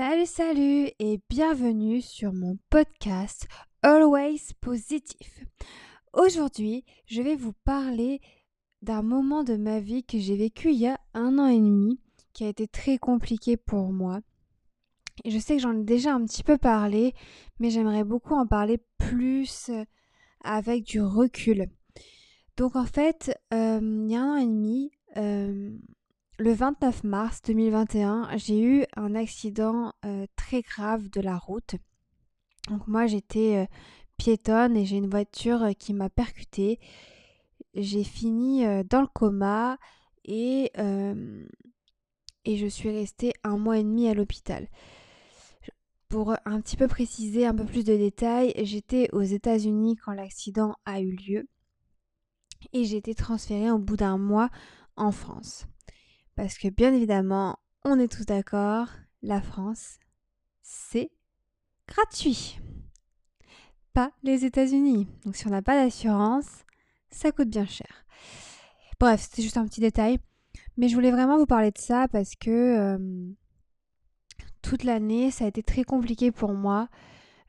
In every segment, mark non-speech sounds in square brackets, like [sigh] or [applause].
Salut, salut et bienvenue sur mon podcast Always Positif. Aujourd'hui, je vais vous parler d'un moment de ma vie que j'ai vécu il y a un an et demi, qui a été très compliqué pour moi. Je sais que j'en ai déjà un petit peu parlé, mais j'aimerais beaucoup en parler plus euh, avec du recul. Donc en fait, euh, il y a un an et demi, euh, le 29 mars 2021, j'ai eu un accident euh, très grave de la route. Donc moi j'étais euh, piétonne et j'ai une voiture euh, qui m'a percutée. J'ai fini dans le coma et, et je suis restée un mois et demi à l'hôpital. Pour un petit peu préciser un peu plus de détails, j'étais aux États-Unis quand l'accident a eu lieu et j'ai été transférée au bout d'un mois en France. Parce que bien évidemment, on est tous d'accord, la France, c'est gratuit. Pas les États-Unis. Donc si on n'a pas d'assurance, ça coûte bien cher. Bref, c'était juste un petit détail. Mais je voulais vraiment vous parler de ça parce que toute l'année, ça a été très compliqué pour moi.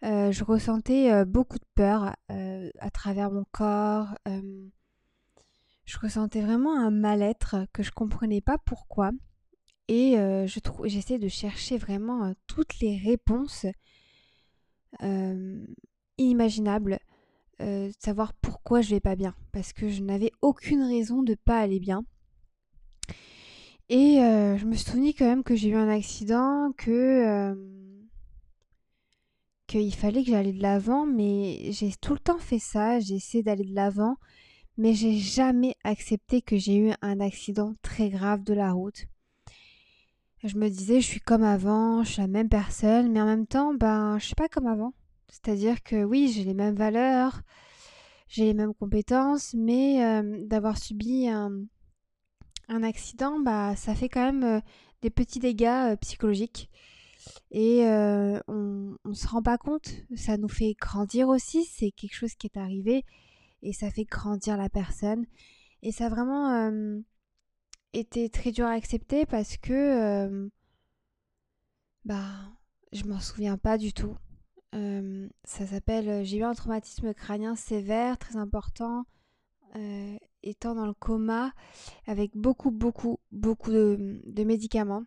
Euh, je ressentais beaucoup de peur à travers mon corps je ressentais vraiment un mal-être que je comprenais pas pourquoi. Et euh, je j'essayais de chercher vraiment euh, toutes les réponses euh, inimaginables, de savoir pourquoi je vais pas bien, parce que je n'avais aucune raison de pas aller bien. Et je me souvenu quand même que j'ai eu un accident, que qu'il fallait que j'aille de l'avant, mais j'ai tout le temps fait ça, j'ai essayé d'aller de l'avant, mais j'ai jamais accepté que j'ai eu un accident très grave de la route. Je me disais, je suis comme avant, je suis la même personne, mais en même temps, ben, je suis pas comme avant. C'est-à-dire que oui, j'ai les mêmes valeurs, j'ai les mêmes compétences, mais euh, d'avoir subi un, accident, bah, ça fait quand même euh, des petits dégâts euh, psychologiques. Et on ne se rend pas compte, ça nous fait grandir aussi, c'est quelque chose qui est arrivé et ça fait grandir la personne. Et ça a vraiment euh, été très dur à accepter parce que euh, bah je m'en souviens pas du tout. Euh, ça s'appelle j'ai eu un traumatisme crânien sévère, très important, étant dans le coma avec beaucoup beaucoup beaucoup de, de médicaments.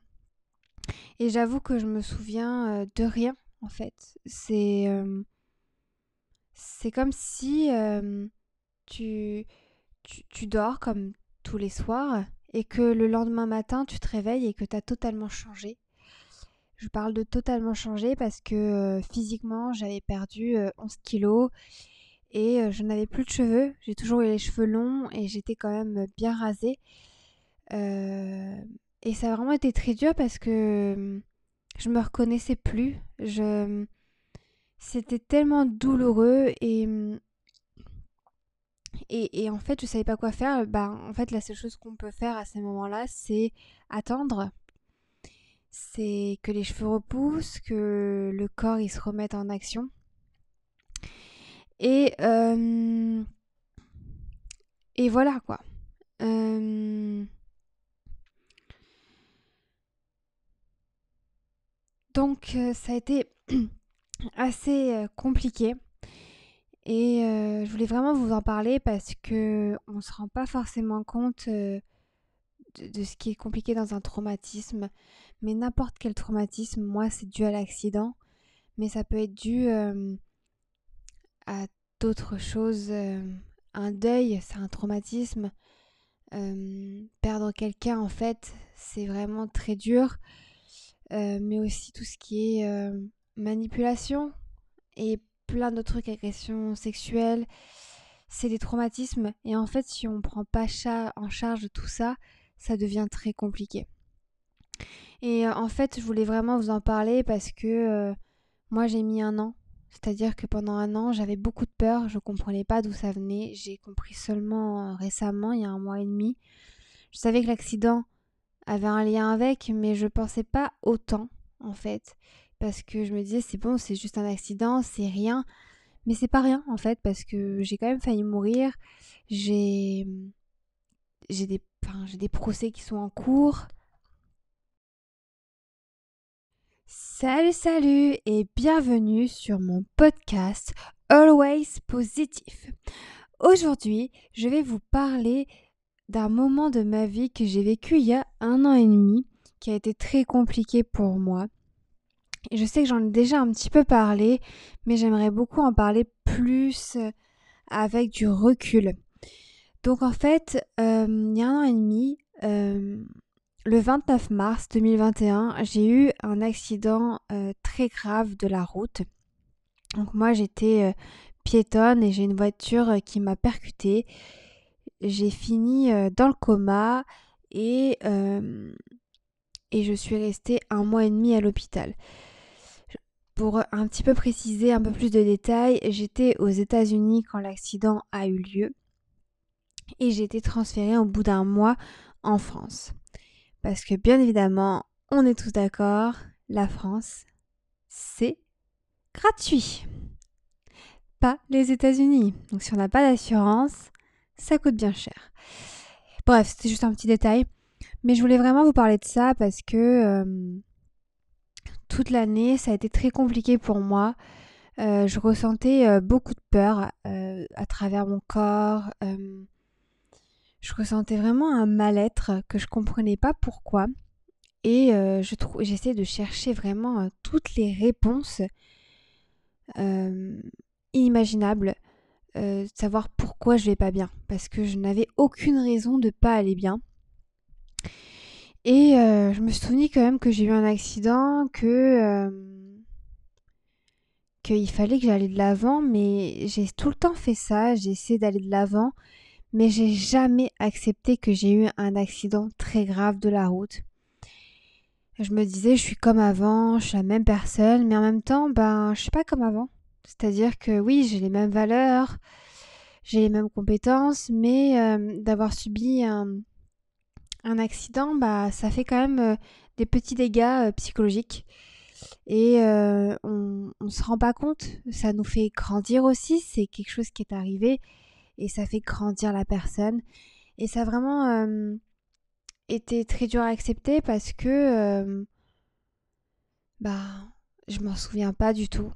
Et j'avoue que je me souviens de rien en fait. C'est c'est comme si tu, tu, dors comme tous les soirs et que le lendemain matin tu te réveilles et que tu as totalement changé. Je parle de totalement changé parce que euh, physiquement j'avais perdu 11 euh, kilos et euh, je n'avais plus de cheveux. J'ai toujours eu les cheveux longs et j'étais quand même bien rasée. et ça a vraiment été très dur parce que je me reconnaissais plus. Je... C'était tellement douloureux et et, en fait, je savais pas quoi faire. Bah, en fait, la seule chose qu'on peut faire à ces moments-là, c'est attendre. C'est que les cheveux repoussent, que le corps il se remette en action. Et, euh, et voilà quoi. Euh, donc, euh, ça a été [clears throat] assez compliqué. Et euh, je voulais vraiment vous en parler parce que on se rend pas forcément compte euh, de, ce qui est compliqué dans un traumatisme. Mais n'importe quel traumatisme, moi, c'est dû à l'accident. Mais ça peut être dû euh, à d'autres choses. un deuil, c'est un traumatisme. perdre quelqu'un, en fait, c'est vraiment très dur. mais aussi tout ce qui est manipulation et plein d'autres trucs, agressions sexuelles. C'est des traumatismes. Et en fait, si on ne prend pas en charge tout ça, ça devient très compliqué. Et euh, en fait, je voulais vraiment vous en parler parce que euh, moi, j'ai mis un an. C'est-à-dire que pendant un an, j'avais beaucoup de peur. Je ne comprenais pas d'où ça venait. J'ai compris seulement euh, récemment, il y a un mois et demi. Je savais que l'accident avait un lien avec, mais je pensais pas autant, en fait parce que je me disais c'est bon, c'est juste un accident, c'est rien. Mais c'est pas rien en fait parce que j'ai quand même failli mourir. J'ai j'ai des j'ai des procès qui sont en cours. Salut, salut et bienvenue sur mon podcast Always Positif. Aujourd'hui, je vais vous parler d'un moment de ma vie que j'ai vécu il y a un an et demi, qui a été très compliqué pour moi. Et je sais que j'en ai déjà un petit peu parlé, mais j'aimerais beaucoup en parler plus euh, avec du recul. Donc en fait, euh, il y a un an et demi, euh, le 29 mars 2021, j'ai eu un accident très grave de la route. Donc moi j'étais piétonne et j'ai une voiture qui m'a percutée. J'ai fini dans le coma et, et je suis restée un mois et demi à l'hôpital. Pour un petit peu préciser un peu plus de détails, j'étais aux États-Unis quand l'accident a eu lieu et j'ai été transférée au bout d'un mois en France. Parce que bien évidemment, on est tous d'accord, la France, c'est gratuit. Pas les États-Unis. Donc si on n'a pas d'assurance, ça coûte bien cher. Bref, c'était juste un petit détail. Mais je voulais vraiment vous parler de ça parce que euh, toute l'année, ça a été très compliqué pour moi. Euh, je ressentais euh, beaucoup de peur à travers mon corps je ressentais vraiment un mal-être que je comprenais pas pourquoi. Et euh, je j'essaie de chercher vraiment euh, toutes les réponses euh, inimaginables, savoir pourquoi je vais pas bien, parce que je n'avais aucune raison de pas aller bien. Et je me souvenu quand même que j'ai eu un accident, que qu'il fallait que j'aille de l'avant, mais j'ai tout le temps fait ça, j'ai essayé d'aller de l'avant, mais j'ai jamais accepté que j'ai eu un accident très grave de la route. Je me disais, je suis comme avant, je suis la même personne, mais en même temps, ben, je suis pas comme avant. C'est-à-dire que oui, j'ai les mêmes valeurs, j'ai les mêmes compétences, mais euh, d'avoir subi un, un, accident, bah, ça fait quand même euh, des petits dégâts euh, psychologiques. Et on ne se rend pas compte, ça nous fait grandir aussi, c'est quelque chose qui est arrivé et ça fait grandir la personne. Et ça a vraiment euh, été très dur à accepter parce que euh, bah je m'en souviens pas du tout.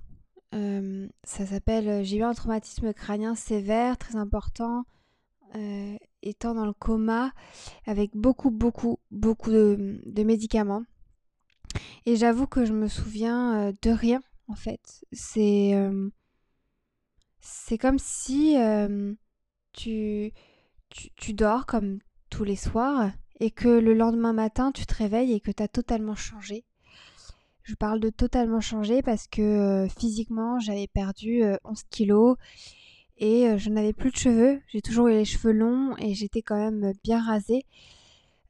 Euh, ça s'appelle j'ai eu un traumatisme crânien sévère, très important, étant dans le coma avec beaucoup beaucoup beaucoup de, médicaments. Et j'avoue que je me souviens de rien en fait. C'est c'est comme si tu, tu, dors comme tous les soirs et que le lendemain matin tu te réveilles et que tu as totalement changé. Je parle de totalement changé parce que euh, physiquement j'avais perdu 11 euh, kilos et euh, je n'avais plus de cheveux. J'ai toujours eu les cheveux longs et j'étais quand même bien rasée.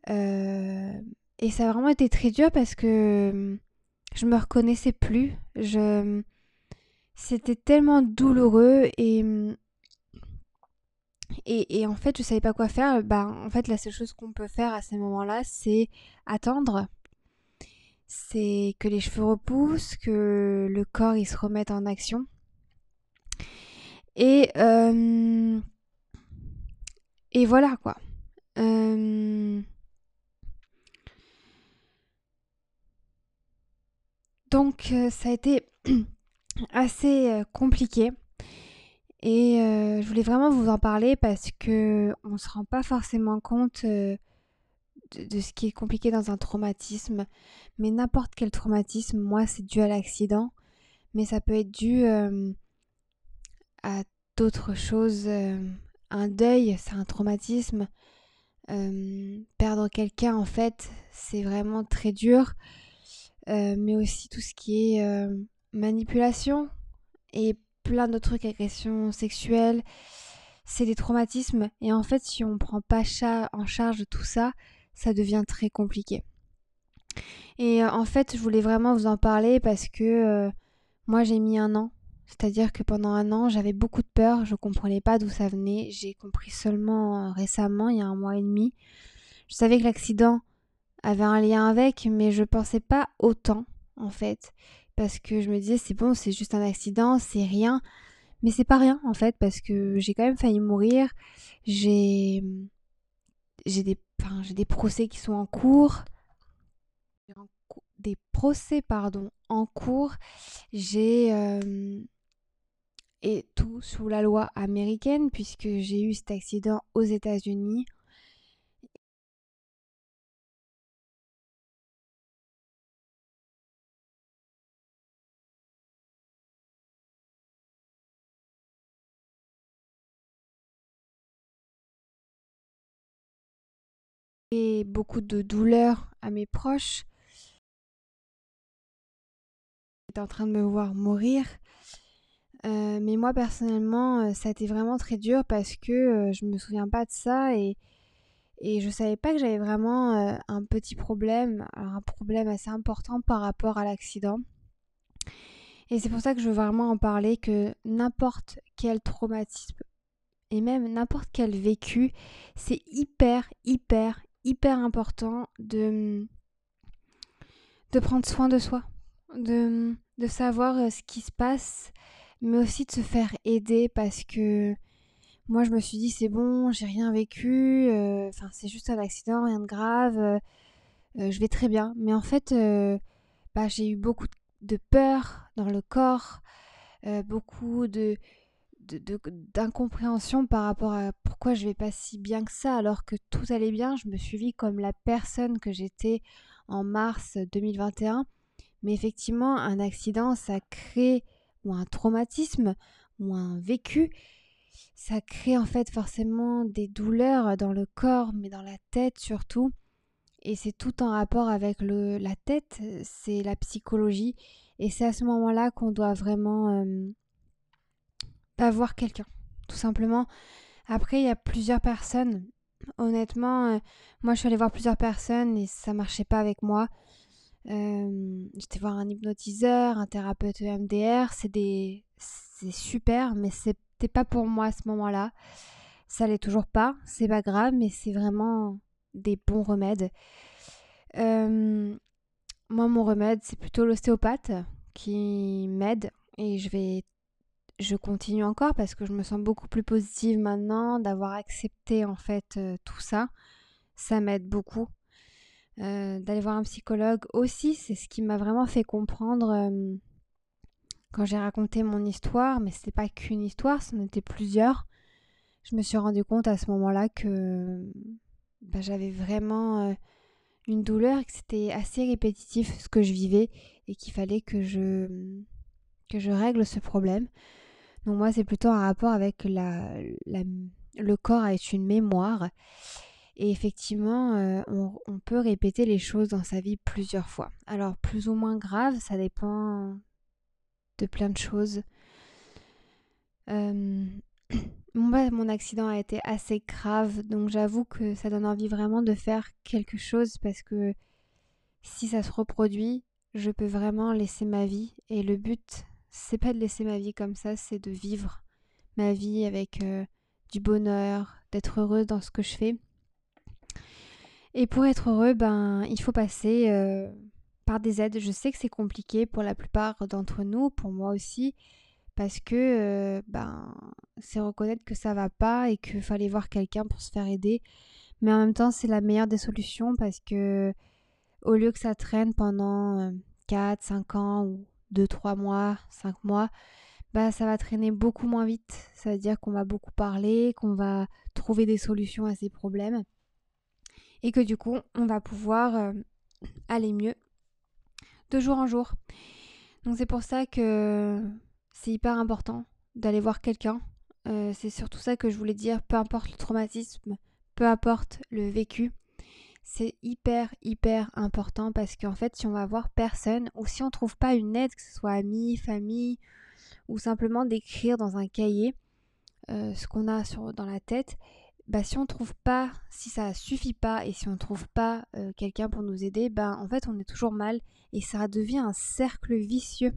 et ça a vraiment été très dur parce que je me reconnaissais plus. Je... C'était tellement douloureux et et, en fait, je savais pas quoi faire. Bah, en fait, la seule chose qu'on peut faire à ces moments-là, c'est attendre. C'est que les cheveux repoussent, que le corps il se remette en action. Et, euh, et voilà quoi. Euh, donc, euh, ça a été [clears throat] assez compliqué. Et je voulais vraiment vous en parler parce que on ne se rend pas forcément compte de, ce qui est compliqué dans un traumatisme. Mais n'importe quel traumatisme, moi, c'est dû à l'accident. Mais ça peut être dû d'autres choses. un deuil, c'est un traumatisme. perdre quelqu'un, en fait, c'est vraiment très dur. mais aussi tout ce qui est manipulation et plein d'autres trucs, agressions sexuelles. C'est des traumatismes. Et en fait, si on ne prend pas en charge tout ça, ça devient très compliqué. Et euh, en fait, je voulais vraiment vous en parler parce que euh, moi, j'ai mis un an. C'est-à-dire que pendant un an, j'avais beaucoup de peur. Je ne comprenais pas d'où ça venait. J'ai compris seulement euh, récemment, il y a un mois et demi. Je savais que l'accident avait un lien avec, mais je pensais pas autant, en fait parce que je me disais c'est bon, c'est juste un accident, c'est rien. Mais c'est pas rien en fait parce que j'ai quand même failli mourir. J'ai j'ai des j'ai des procès qui sont en cours des procès pardon, en cours. J'ai et tout sous la loi américaine puisque j'ai eu cet accident aux États-Unis. Et beaucoup de douleur à mes proches. J'étais en train de me voir mourir. Euh, mais moi personnellement, euh, ça a été vraiment très dur parce que euh, je me souviens pas de ça et, et je savais pas que j'avais vraiment un petit problème, un problème assez important par rapport à l'accident. Et c'est pour ça que je veux vraiment en parler que n'importe quel traumatisme et même n'importe quel vécu, c'est hyper, hyper, hyper important de, de prendre soin de soi, de, de savoir ce qui se passe mais aussi de se faire aider parce que moi je me suis dit c'est bon, j'ai rien vécu, euh, enfin c'est juste un accident, rien de grave, euh, euh, je vais très bien. Mais en fait, bah, j'ai eu beaucoup de peur dans le corps, beaucoup de d'incompréhension par rapport à pourquoi je vais pas si bien que ça alors que tout allait bien. Je me suis vue comme la personne que j'étais en mars 2021. Mais effectivement, un accident, ça crée ou un traumatisme ou un vécu, ça crée en fait forcément des douleurs dans le corps, mais dans la tête surtout. Et c'est tout en rapport avec le, la tête, c'est la psychologie. Et c'est à ce moment-là qu'on doit vraiment pas voir quelqu'un, tout simplement. Après, il y a plusieurs personnes. Honnêtement, euh, moi je suis allée voir plusieurs personnes et ça marchait pas avec moi. J'étais voir un hypnotiseur, un thérapeute EMDR, c'est des super, mais c'était pas pour moi à ce moment-là. Ça l'est toujours pas, c'est pas grave, mais c'est vraiment des bons remèdes. Moi, mon remède, c'est plutôt l'ostéopathe qui m'aide et je vais je continue encore parce que je me sens beaucoup plus positive maintenant d'avoir accepté en fait euh, tout ça. Ça m'aide beaucoup. Euh, d'aller voir un psychologue aussi, c'est ce qui m'a vraiment fait comprendre euh, quand j'ai raconté mon histoire, mais c'était pas qu'une histoire, c'en était plusieurs. Je me suis rendu compte à ce moment-là que bah, j'avais vraiment euh, une douleur que c'était assez répétitif ce que je vivais et qu'il fallait que je, que je règle ce problème. Donc moi, c'est plutôt un rapport avec la, le corps avec une mémoire et effectivement, euh, on, peut répéter les choses dans sa vie plusieurs fois. Alors, plus ou moins grave, ça dépend de plein de choses. [coughs] Mon accident a été assez grave, donc j'avoue que ça donne envie vraiment de faire quelque chose parce que si ça se reproduit, je peux vraiment laisser ma vie. Et le but, c'est pas de laisser ma vie comme ça, c'est de vivre ma vie avec euh, du bonheur, d'être heureuse dans ce que je fais. Et pour être heureux, ben, il faut passer euh, par des aides. Je sais que c'est compliqué pour la plupart d'entre nous, pour moi aussi, parce que euh, ben, c'est reconnaître que ça va pas et qu'il fallait voir quelqu'un pour se faire aider. Mais en même temps, c'est la meilleure des solutions parce que au lieu que ça traîne pendant 4, euh, 5 ans ou 2, 3 mois, 5 mois, bah, ça va traîner beaucoup moins vite. Ça veut dire qu'on va beaucoup parler, qu'on va trouver des solutions à ces problèmes et que du coup on va pouvoir euh, aller mieux de jour en jour. Donc c'est pour ça que c'est hyper important d'aller voir quelqu'un. Euh, c'est surtout ça que je voulais dire, peu importe le traumatisme, peu importe le vécu, c'est hyper hyper important parce qu'en fait si on va voir personne ou si on trouve pas une aide, que ce soit amis, famille ou simplement d'écrire dans un cahier euh, ce qu'on a dans la tête, bah, si on trouve pas, si ça suffit pas et si on trouve pas euh, quelqu'un pour nous aider, ben en fait on est toujours mal et ça devient un cercle vicieux.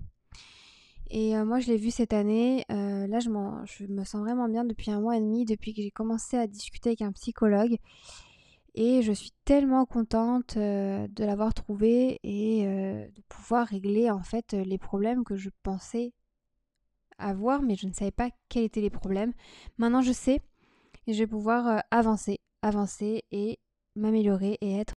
Et euh, moi je l'ai vu cette année, euh, là je, je, me sens vraiment bien depuis un mois et demi, depuis que j'ai commencé à discuter avec un psychologue. Et je suis tellement contente de l'avoir trouvé et de pouvoir régler en fait les problèmes que je pensais avoir, mais je ne savais pas quels étaient les problèmes. Maintenant je sais et je vais pouvoir euh, avancer, avancer et m'améliorer et être